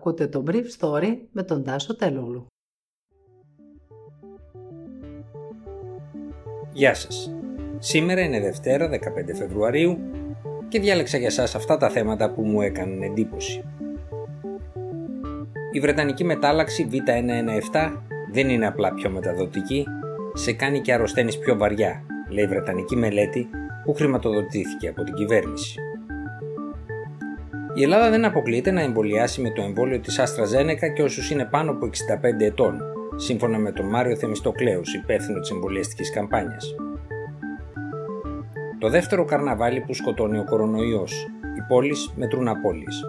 Ακούτε το Brief Story με τον Τάσο Τελούλου. Γεια σας. Σήμερα είναι Δευτέρα 15 Φεβρουαρίου και διάλεξα για σας αυτά τα θέματα που μου έκαναν εντύπωση. Η Βρετανική μετάλλαξη Β117 δεν είναι απλά πιο μεταδοτική, σε κάνει και αρρωσταίνεις πιο βαριά, λέει η Βρετανική μελέτη που χρηματοδοτήθηκε από την κυβέρνηση. Η Ελλάδα δεν αποκλείεται να εμβολιάσει με το εμβόλιο της Άστρα Ζένεκα και όσους είναι πάνω από 65 ετών, σύμφωνα με τον Μάριο Θεμιστοκλέους, υπεύθυνο της εμβολιαστικής καμπάνιας. Το δεύτερο καρναβάλι που σκοτώνει ο κορονοϊός. Οι πόλεις μετρούν απόλυες.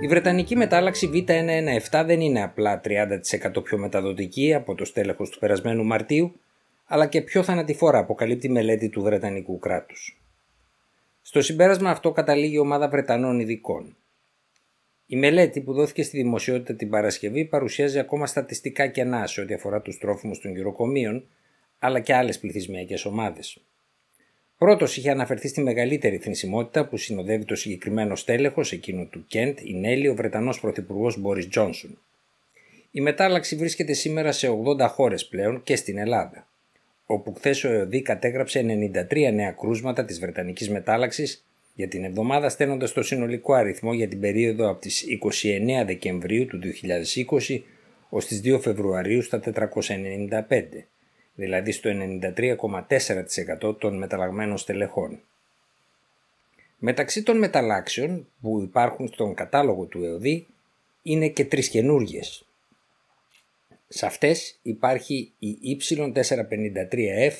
Η Βρετανική μετάλλαξη Β117 δεν είναι απλά 30% πιο μεταδοτική από το στέλεχος του περασμένου Μαρτίου, αλλά και πιο θανατηφόρα αποκαλύπτει μελέτη του Βρετανικού κράτους. Στο συμπέρασμα αυτό καταλήγει η ομάδα Βρετανών ειδικών. Η μελέτη που δόθηκε στη δημοσιότητα την Παρασκευή παρουσιάζει ακόμα στατιστικά κενά σε ό,τι αφορά τους τρόφιμους των γυροκομείων, αλλά και άλλες πληθυσμιακές ομάδες. Πρώτος είχε αναφερθεί στη μεγαλύτερη θνησιμότητα που συνοδεύει το συγκεκριμένο στέλεχος εκείνου του Κέντ, η Νέλη, ο Βρετανός Πρωθυπουργός Μπόρις Τζόνσον. Η μετάλλαξη βρίσκεται σήμερα σε 80 χώρες πλέον και στην Ελλάδα όπου χθες ο ΕΟΔΗ κατέγραψε 93 νέα κρούσματα της Βρετανικής μετάλλαξης για την εβδομάδα στέλνοντας το συνολικό αριθμό για την περίοδο από τις 29 Δεκεμβρίου του 2020 ως τις 2 Φεβρουαρίου στα 495, δηλαδή στο 93,4% των μεταλλαγμένων στελεχών. Μεταξύ των μεταλλάξεων που υπάρχουν στον κατάλογο του ΕΟΔΗ είναι και τρεις καινούργιες, σε αυτές υπάρχει η Y453F,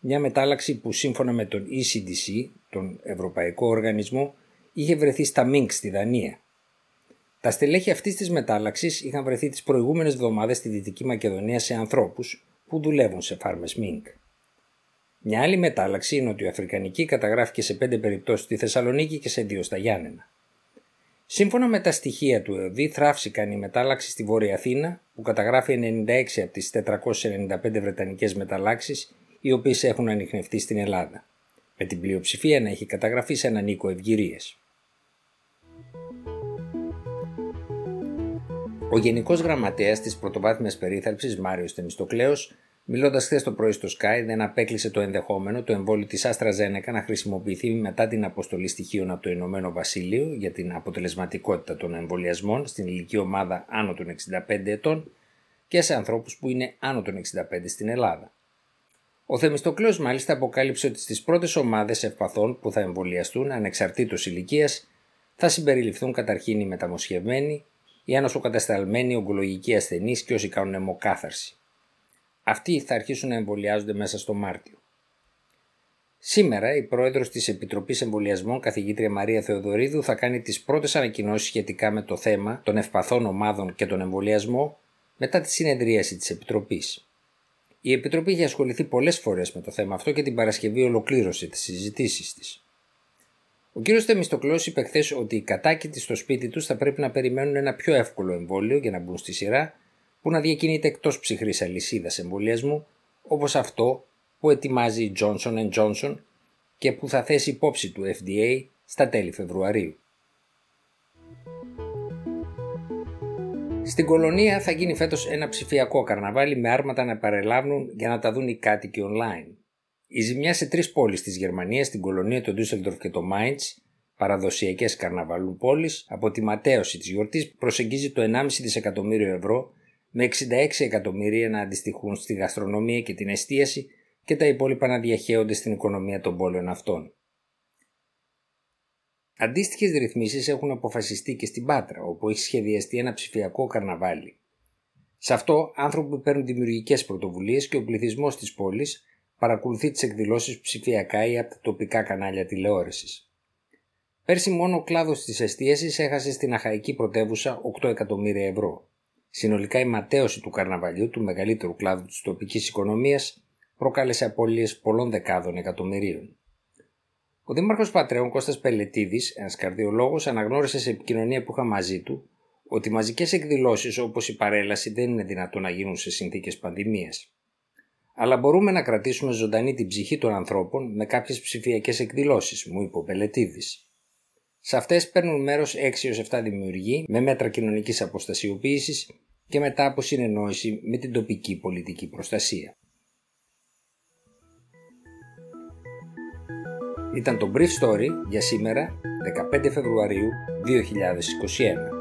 μια μετάλλαξη που σύμφωνα με τον ECDC, τον Ευρωπαϊκό Οργανισμό, είχε βρεθεί στα Μίνκ στη Δανία. Τα στελέχη αυτής της μετάλλαξης είχαν βρεθεί τις προηγούμενες εβδομάδες στη Δυτική Μακεδονία σε ανθρώπους που δουλεύουν σε φάρμες Μίνκ. Μια άλλη μετάλλαξη, η νοτιοαφρικανική, καταγράφηκε σε 5 περιπτώσεις στη Θεσσαλονίκη και σε 2 στα Γιάννενα. Σύμφωνα με τα στοιχεία του ΕΟΔΗ, θράψηκαν η μετάλλαξη στη Βόρεια Αθήνα, που καταγράφει 96 από τις 495 βρετανικές μεταλλάξεις, οι οποίες έχουν ανοιχνευτεί στην Ελλάδα, με την πλειοψηφία να έχει καταγραφεί σε έναν οίκο ευγυρίες. Ο Γενικός Γραμματέας της Πρωτοβάθμιας Περίθαλψης, Μάριος Θεμιστοκλέος, Μιλώντας χθες το πρωί στο Sky, δεν απέκλεισε το ενδεχόμενο το εμβόλιο της Άστρα Ζένεκα να χρησιμοποιηθεί μετά την αποστολή στοιχείων από το Ηνωμένο Βασίλειο για την αποτελεσματικότητα των εμβολιασμών στην ηλική ομάδα άνω των 65 ετών και σε ανθρώπους που είναι άνω των 65 στην Ελλάδα. Ο Θεμιστοκλέος μάλιστα αποκάλυψε ότι στις πρώτες ομάδες ευπαθών που θα εμβολιαστούν ανεξαρτήτως ηλικίας θα συμπεριληφθούν καταρχήν οι μεταμοσχευμένοι, οι ανοσοκατασταλμένοι ογκολογικοί ασθενείς και όσοι κάνουν αιμοκάθαρση. Αυτοί θα αρχίσουν να εμβολιάζονται μέσα στο Μάρτιο. Σήμερα η πρόεδρος της Επιτροπής Εμβολιασμών, καθηγήτρια Μαρία Θεοδωρίδου, θα κάνει τις πρώτες ανακοινώσεις σχετικά με το θέμα των ευπαθών ομάδων και τον εμβολιασμό μετά τη συνεδρίαση της Επιτροπής. Η Επιτροπή έχει ασχοληθεί πολλές φορές με το θέμα αυτό και την Παρασκευή ολοκλήρωσε τις συζητήσεις της. Ο κ. Θεμιστοκλό είπε χθες ότι οι κατάκητοι στο σπίτι τους θα πρέπει να περιμένουν ένα πιο εύκολο εμβόλιο για να μπουν στη σειρά που να διακινείται εκτός ψυχρής αλυσίδας εμβολιασμού όπως αυτό που ετοιμάζει η Johnson Johnson και που θα θέσει υπόψη του FDA στα τέλη Φεβρουαρίου. Στην κολονία θα γίνει φέτος ένα ψηφιακό καρναβάλι με άρματα να παρελάβουν για να τα δουν οι κάτοικοι online. Η ζημιά σε τρεις πόλεις της Γερμανίας, την κολονία, το Düsseldorf και το Mainz, παραδοσιακές καρναβαλούν πόλεις, από τη ματέωση της γιορτής προσεγγίζει το 1,5 δισεκατομμύριο ευρώ με 66 εκατομμύρια να αντιστοιχούν στη γαστρονομία και την εστίαση και τα υπόλοιπα να διαχέονται στην οικονομία των πόλεων αυτών. Αντίστοιχες ρυθμίσεις έχουν αποφασιστεί και στην Πάτρα, όπου έχει σχεδιαστεί ένα ψηφιακό καρναβάλι. Σε αυτό, άνθρωποι παίρνουν δημιουργικές πρωτοβουλίες και ο πληθυσμός της πόλης παρακολουθεί τις εκδηλώσεις ψηφιακά ή από τα τοπικά κανάλια τηλεόραση. Πέρσι μόνο ο κλάδος της εστίασης έχασε στην αχαϊκή πρωτεύουσα 8 εκατομμύρια ευρώ. Συνολικά η ματέωση του καρναβαλιού, του μεγαλύτερου κλάδου της τοπικής οικονομίας, προκάλεσε απώλειες πολλών δεκάδων εκατομμυρίων. Ο Δήμαρχος Πατρέων Κώστας Πελετίδης, ένας καρδιολόγος, αναγνώρισε σε επικοινωνία που είχα μαζί του ότι μαζικές εκδηλώσεις όπως η παρέλαση δεν είναι δυνατόν να γίνουν σε συνθήκες πανδημίας. Αλλά μπορούμε να κρατήσουμε ζωντανή την ψυχή των ανθρώπων με κάποιες ψηφιακές εκδηλώσεις, μου είπε ο Πελετίδης. Σε αυτές παίρνουν μέρος 6 7 δημιουργοί με μέτρα κοινωνικής αποστασιοποίησης και μετά από συνεννόηση με την τοπική πολιτική προστασία. Ήταν το Brief Story για σήμερα 15 Φεβρουαρίου 2021.